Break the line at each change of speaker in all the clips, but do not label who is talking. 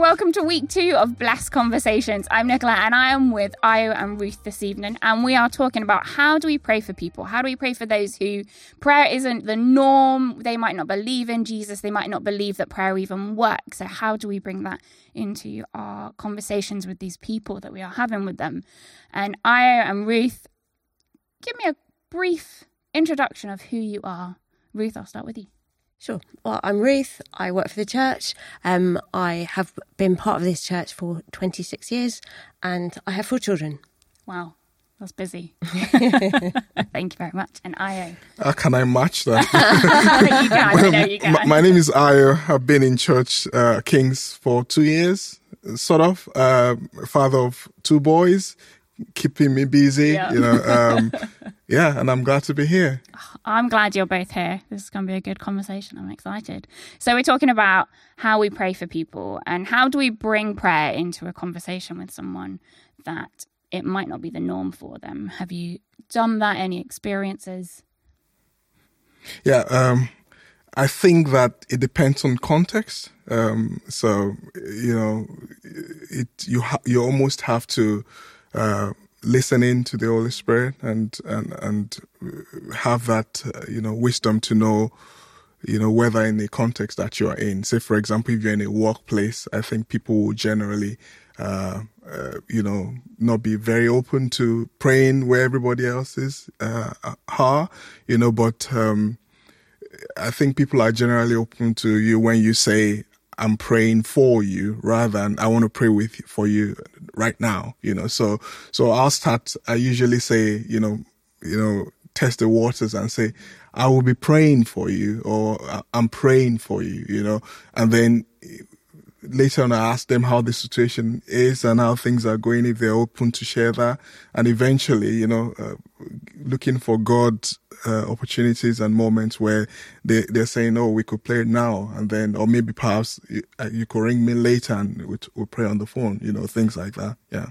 welcome to week two of Blessed Conversations. I'm Nicola and I am with Ayo and Ruth this evening, and we are talking about how do we pray for people? How do we pray for those who prayer isn't the norm? They might not believe in Jesus, they might not believe that prayer even works. So, how do we bring that into our conversations with these people that we are having with them? And Ayo and Ruth, give me a brief introduction of who you are. Ruth, I'll start with you.
Sure. Well, I'm Ruth. I work for the church. Um, I have been part of this church for 26 years and I have four children.
Wow, that's busy. Thank you very much. And Ayo.
Uh, can I match that?
you can, I know you can.
my, my name is Ayo. I've been in church uh, Kings for two years, sort of. Uh, father of two boys, keeping me busy.
Yeah.
You know, um, yeah, and I'm glad to be here.
I'm glad you're both here. This is going to be a good conversation. I'm excited. So, we're talking about how we pray for people and how do we bring prayer into a conversation with someone that it might not be the norm for them. Have you done that? Any experiences?
Yeah, um, I think that it depends on context. Um, so you know, it you ha- you almost have to uh, listen in to the Holy Spirit and and and have that uh, you know wisdom to know you know whether in the context that you are in. Say for example, if you're in a workplace, I think people will generally. Uh, uh, you know, not be very open to praying where everybody else is uh, are, you know, but um, I think people are generally open to you when you say, I'm praying for you rather than I want to pray with for you right now, you know. So, so I'll start, I usually say, you know, you know, test the waters and say, I will be praying for you or I'm praying for you, you know, and then later on I ask them how the situation is and how things are going if they're open to share that. And eventually you know uh, looking for God uh, opportunities and moments where they they're saying oh we could play now and then or maybe perhaps you, uh, you could ring me later and we'll, we'll pray on the phone you know things like that. Yeah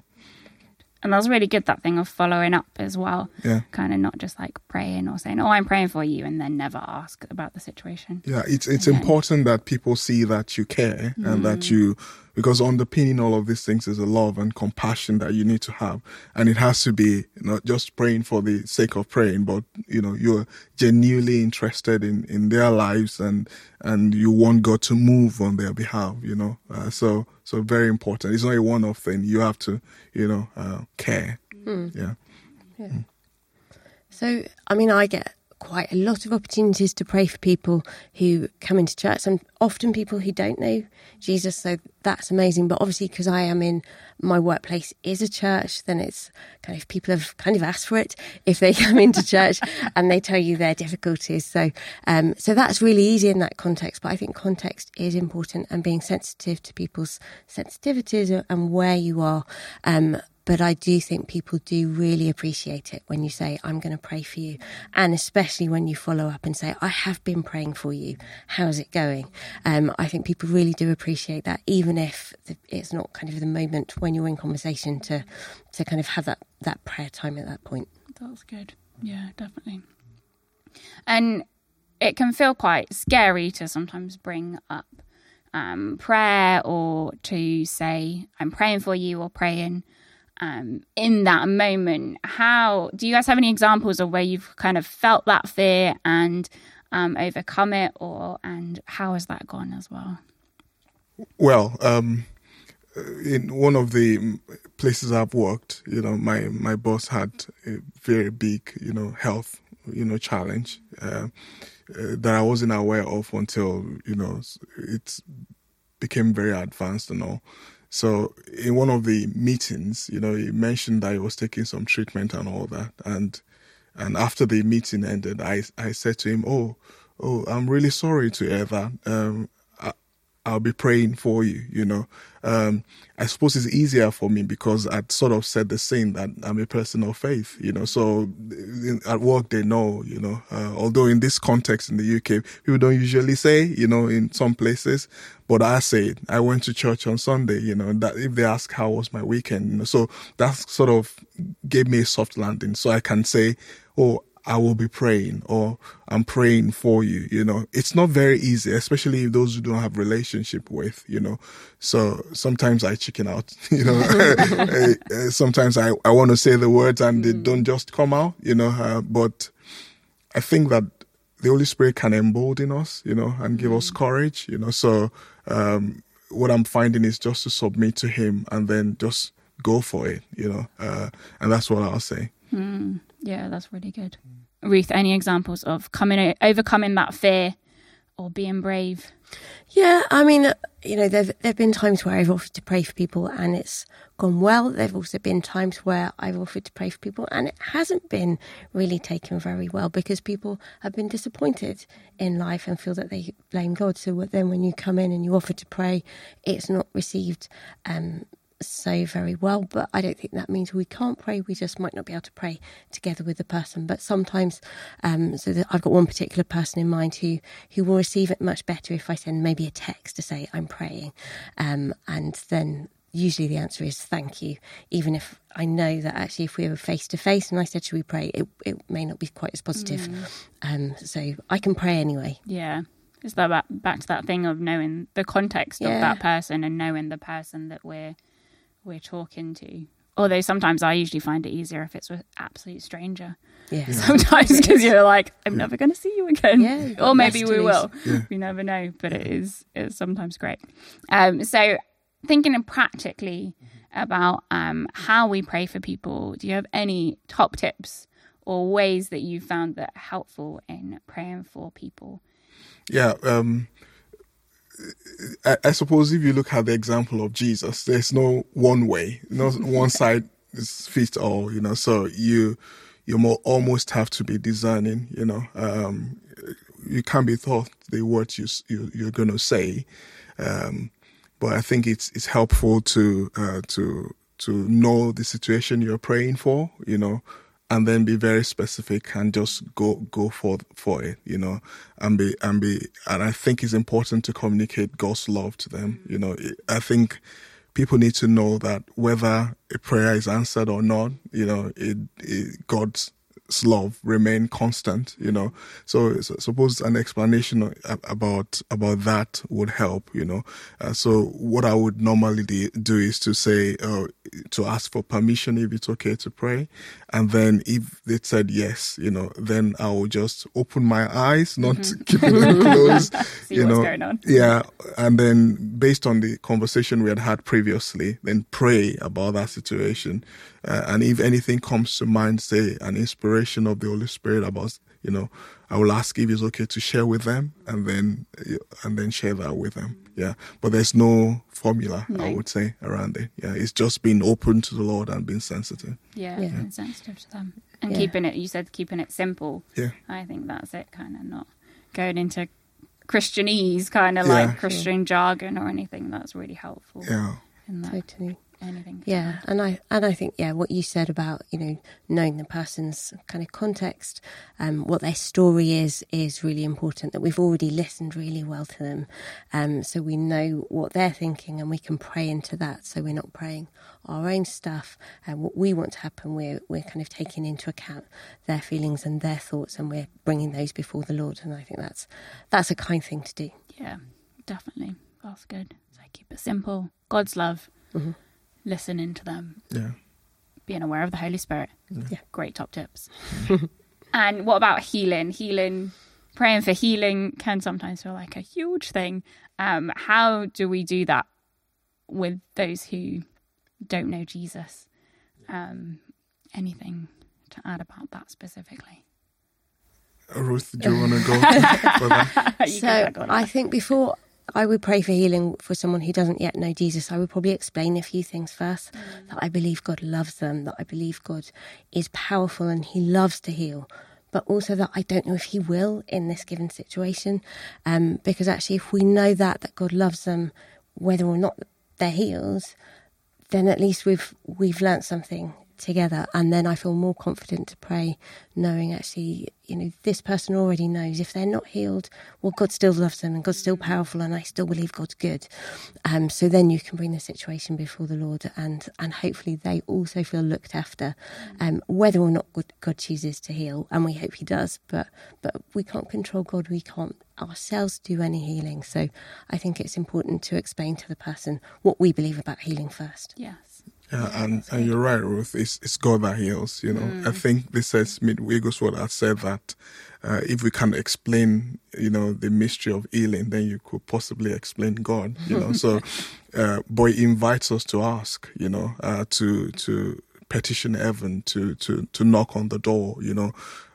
And that's really good, that thing of following up as well.
Yeah.
Kind of not just like praying or saying, oh, I'm praying for you, and then never ask about the situation.
Yeah, it's it's
Okay.
important that people see that you care and that mm. you because underpinning all of these things is a love and compassion that you need to have. And it has to be not just praying for the sake of praying, but you know, you're genuinely interested in, in their lives and and you want God to move on their behalf, you know. Uh, so so very important. It's not a one off thing. You have to, you know, uh, care. Yeah.
So, I mean, I get quite a lot of opportunities to pray for people who come into church and often people who don't know Jesus. So that's amazing. But obviously, because I am in my workplace is a church, then it's kind of people have kind of asked for it if they come into church and they tell you their difficulties. So, um, so that's really easy in that context. But I think context is important and being sensitive to people's sensitivities and where you are. Um, but I do think people do really appreciate it when you say, I'm going to pray for you. And especially when you follow up and say, I have been praying for you. How's it going? Um, I think people really do appreciate that, even if it's not kind of the moment when you're in conversation to, to kind of have that, that prayer time at that point.
That's good. Yeah, definitely. And it can feel quite scary to sometimes bring up um, prayer or to say, I'm praying for you or praying um, in that moment. How do you guys have any examples of where you've kind of felt that fear and um, overcome it, or and how has that gone as well?
Well, um, in one of the places I've worked, you know, my my boss had a very big, you know, health, you know, challenge uh, uh, that I wasn't aware of until you know it became very advanced and all. So in one of the meetings, you know, he mentioned that he was taking some treatment and all that, and and after the meeting ended, I I said to him, "Oh, oh, I'm really sorry to hear that. Um, I'll be praying for you." You know, um, I suppose it's easier for me because I'd sort of said the same that I'm a person of faith. You know, so at work they know. You know, uh, although in this context in the UK, people don't usually say. You know, in some places, but I say it. I went to church on Sunday. You know, that if they ask how was my weekend, you know, so that sort of gave me a soft landing, so I can say, "Oh, I will be praying or I'm praying for you. You know, it's not very easy, especially those who don't have relationship with, you know. So sometimes I chicken out, you know. Eh, eh, sometimes I, I want to say the words and they don't just come out, you know. Uh, but I think that the Holy Spirit can embolden us, you know, and give us courage, you know. So um, what I'm finding is just to submit to Him and then just go for it, you know. Uh, and that's what I'll say.
Mm, yeah, that's really good. Ruth, any examples of coming overcoming that fear or being brave?
Yeah, I mean, you know, there there've been times where I've offered to pray for people and it's gone well. There've also been times where I've offered to pray for people and it hasn't been really taken very well because people have been disappointed in life and feel that they blame God. So then, when you come in and you offer to pray, it's not received um, so very well, but I don't think that means we can't pray. We just might not be able to pray together with the person. But sometimes, um, so I've got one particular person in mind who who will receive it much better if I send maybe a text to say I'm praying, um, and then usually the answer is thank you, even if I know that actually if we were face to face and I said should we pray, it it may not be quite as positive. Mm. Um, so I can pray anyway.
Yeah. Is that back, back to that thing of knowing the context yeah. of that person and knowing the person that we're we're talking to. Although sometimes I usually find it easier if it's an absolute stranger.
Yeah. yeah.
Sometimes because you're like, I'm never going to see you again. Yeah, or maybe we will. Yeah. We never know. But it is it's sometimes great. Um, so thinking practically about um, how we pray for people, do you have any top tips or ways that you found that helpful in praying for people?
Yeah. Um, I, I, suppose if you look at the example of Jesus, there's no one way, no one side fits all, you know. So you you more almost have to be discerning, you know. Um, you can't be taught the words you, you you're going to say, um, but I think it's it's helpful to uh, to to know the situation you're praying for, you know, and then be very specific and just go go for for it, you know, and be and be and I think it's important to communicate God's love to them. You know, I think people need to know that whether a prayer is answered or not, you know, it, it God's love remain constant you know? So, so suppose an explanation about about that would help you know? Uh, so what i would normally do is to say uh, to ask for permission if it's okay to pray. And then if they said yes you know then i will just open my eyes not mm-hmm. keeping them closed
you know?
yeah. And then based on the conversation we had had previously then pray about that situation uh, and if anything comes to mind, say an inspiration of the Holy Spirit about, you know, I will ask if it's okay to share with them, and then and then share that with them. Yeah, but there's no formula, no. I would say, around it. Yeah, it's just being open to the Lord and being sensitive.
Yeah, yeah. being sensitive to them and yeah. keeping it. You said keeping it simple.
Yeah,
I think that's it. Kind of not going into Christianese, kind of yeah. like Christian jargon or anything. That's really helpful.
Yeah,
in that. totally
anything.
Yeah, and I and I think yeah, what you said about you know knowing the person's kind of context, um, what their story is, is really important. That we've already listened really well to them, um, so we know what they're thinking, and we can pray into that. So we're not praying our own stuff and what we want to happen. We're we're kind of taking into account their feelings and their thoughts, and we're bringing those before the Lord. And I think that's that's a kind thing to do.
Yeah, definitely. That's good. So keep it simple. God's love. Mm-hmm listening to them.
Yeah.
Being aware of the Holy Spirit. Yeah. yeah great top tips. and what about healing? Healing, praying for healing can sometimes feel like a huge thing. Um, how do we do that with those who don't know Jesus? Um, anything to add about that specifically?
Ruth, do you want to go for
that? so I think before I would pray for healing for someone who doesn't yet know Jesus. I would probably explain a few things first mm. that I believe God loves them, that I believe God is powerful and He loves to heal, but also that I don't know if He will in this given situation. Um, because actually, if we know that, that God loves them, whether or not they're healed, then at least we've we've learnt something together. And then I feel more confident to pray, knowing actually, you know, this person already knows if they're not healed, well, God still loves them and God's still powerful and I still believe God's good. Um, so then you can bring the situation before the Lord and, and hopefully they also feel looked after, um, whether or not God, God chooses to heal. And we hope He does, but, but we can't control God. We can't ourselves do any healing. So I think it's important to explain to the person what we believe about healing first.
Yes.
Yeah, and, and you're right, Ruth. It's, it's God that heals. You know, mm. I think this says Smith Wigglesworth had said that uh, if we can explain, you know, the mystery of healing, then you could possibly explain God. You know, so, uh, but invites us to ask. You know, uh, to to petition heaven, to to to knock on the door. You know,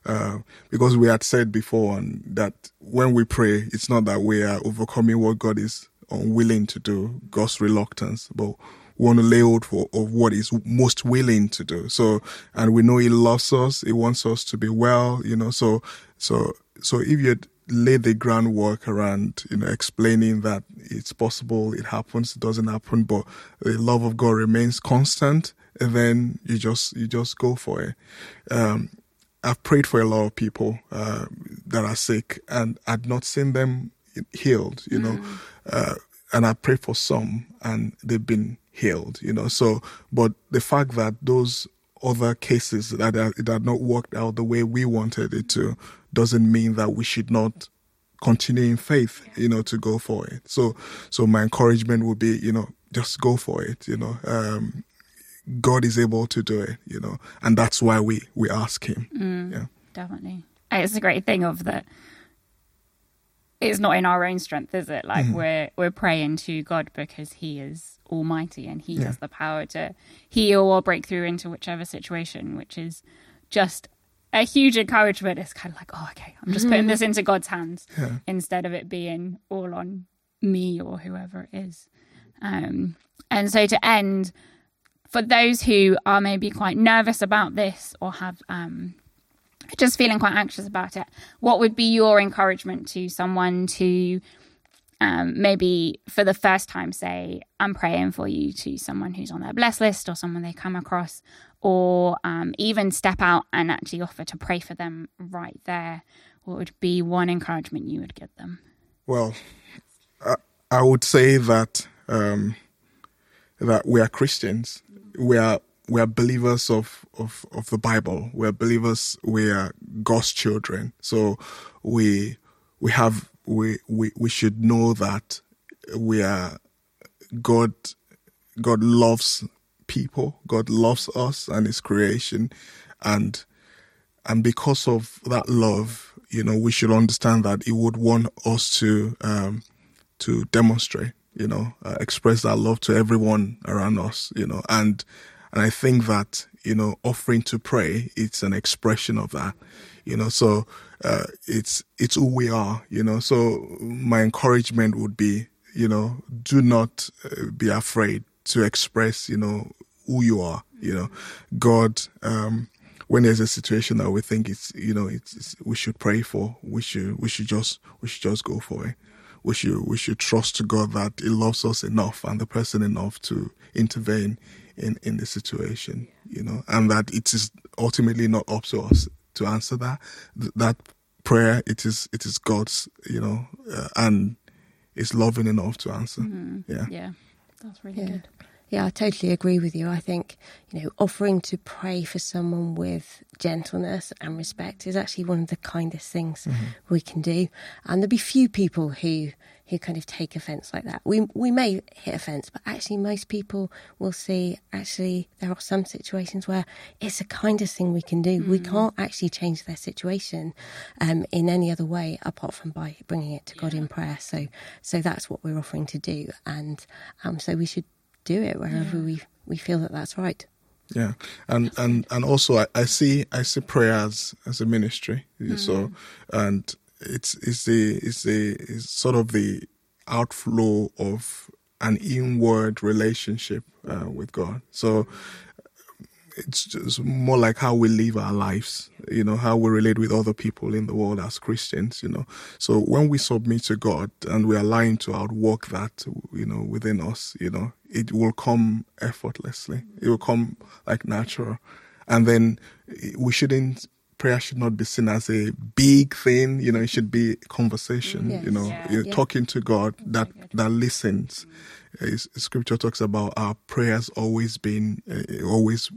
uh, because we had said before and that when we pray, it's not that we are overcoming what God is unwilling to do, God's reluctance, but we want to lay hold for of what he's most willing to do. So, and we know he loves us. He wants us to be well, you know, so, so, so if you lay the groundwork around, you know, explaining that it's possible, it happens, it doesn't happen, but the love of God remains constant, and then you just, you just go for it. Um, I've prayed for a lot of people, uh, that are sick and I'd not seen them healed, you know, mm. Uh, and I pray for some and they've been healed, you know. So, but the fact that those other cases that it had not worked out the way we wanted it to doesn't mean that we should not continue in faith, you know, to go for it. So, so my encouragement would be, you know, just go for it, you know. Um, God is able to do it, you know, and that's why we we ask Him.
Mm, yeah, definitely. It's a great thing of that it's not in our own strength, is it? Like mm. we're we're praying to God because He is Almighty and He yeah. has the power to heal or break through into whichever situation, which is just a huge encouragement. It's kind of like, oh, okay, I'm just putting this into God's hands yeah. instead of it being all on me or whoever it is. Um, and so to end, for those who are maybe quite nervous about this or have um, just feeling quite anxious about it, what would be your encouragement to someone to um, maybe for the first time say, I'm praying for you to someone who's on their bless list or someone they come across, or um, even step out and actually offer to pray for them right there? What would be one encouragement you would give them?
Well, I, I would say that um, that we are Christians. We are we are believers of, of, of the Bible. We are believers. We are God's children. So we we have we we we should know that we are God. God loves people. God loves us and His creation, and and because of that love, you know, we should understand that He would want us to um, to demonstrate, you know, uh, express that love to everyone around us, you know, and and I think that, you know, offering to pray, it's an expression of that, you know, so, uh, it's, it's who we are, you know, so my encouragement would be, you know, do not uh, be afraid to express, you know, who you are, you know, God, um, when there's a situation that we think it's, you know, it's, it's we should pray for, we should, we should just, we should just go for it. We should we should trust to God that He loves us enough and the person enough to intervene in in the situation, you know, and that it is ultimately not up to us to answer that. That prayer, it is it is God's, you know, uh, and it's loving enough to answer.
Mm-hmm.
Yeah,
yeah, that's really yeah. good.
Yeah, I totally agree with you. I think, you know, offering to pray for someone with gentleness and respect is actually one of the kindest things mm-hmm. we can do. And there'll be few people who who kind of take offence like that. We we may hit offence, but actually most people will see actually there are some situations where it's the kindest thing we can do. Mm. We can't actually change their situation um, in any other way apart from by bringing it to God in prayer. So so that's what we're offering to do, and um, so we should do it wherever yeah. we we feel that that's right.
Yeah, and and and also I, I see I see prayer as as a ministry. Mm. So and it's it's the it's the it's sort of the outflow of an inward relationship uh, with God. So it's just more like how we live our lives, you know, how we relate with other people in the world as Christians, you know. So when we submit to God and we are lying to outwork that, you know, within us, you know, it will come effortlessly. It will come like natural. And then we shouldn't prayer should not be seen as a big thing. You know, it should be conversation.
Yes.
You know,
Yeah.
you're
Yeah.
talking to God that that listens. Uh, scripture talks about our prayers always being uh, always.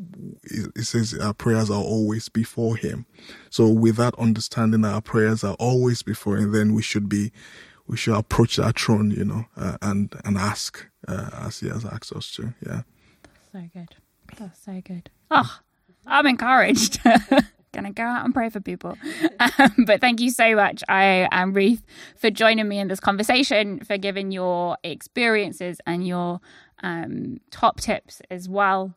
It says our prayers are always before Him. So with that understanding, our prayers are always before Him. Then we should be. We should approach that throne, you know, uh, and and ask uh, as He has asked us to. Yeah.
So good. That's so good. Oh, I'm encouraged. Gonna go out and pray for people. Um, but thank you so much, Ayo and Ruth, for joining me in this conversation, for giving your experiences and your um, top tips as well.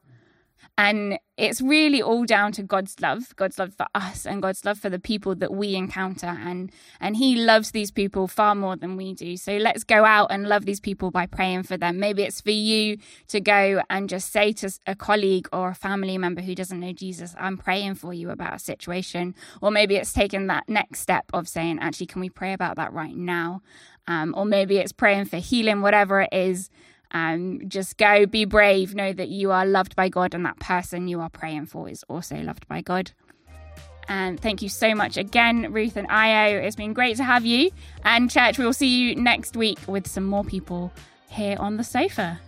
And it's really all down to God's love, God's love for us and God's love for the people that we encounter. And, and He loves these people far more than we do. So let's go out and love these people by praying for them. Maybe it's for you to go and just say to a colleague or a family member who doesn't know Jesus, I'm praying for you about a situation. Or maybe it's taking that next step of saying, actually, can we pray about that right now? Um, or maybe it's praying for healing, whatever it is. Um, just go, be brave, know that you are loved by God, and that person you are praying for is also loved by God. And thank you so much again, Ruth and Ayo. It's been great to have you. And, church, we will see you next week with some more people here on the sofa.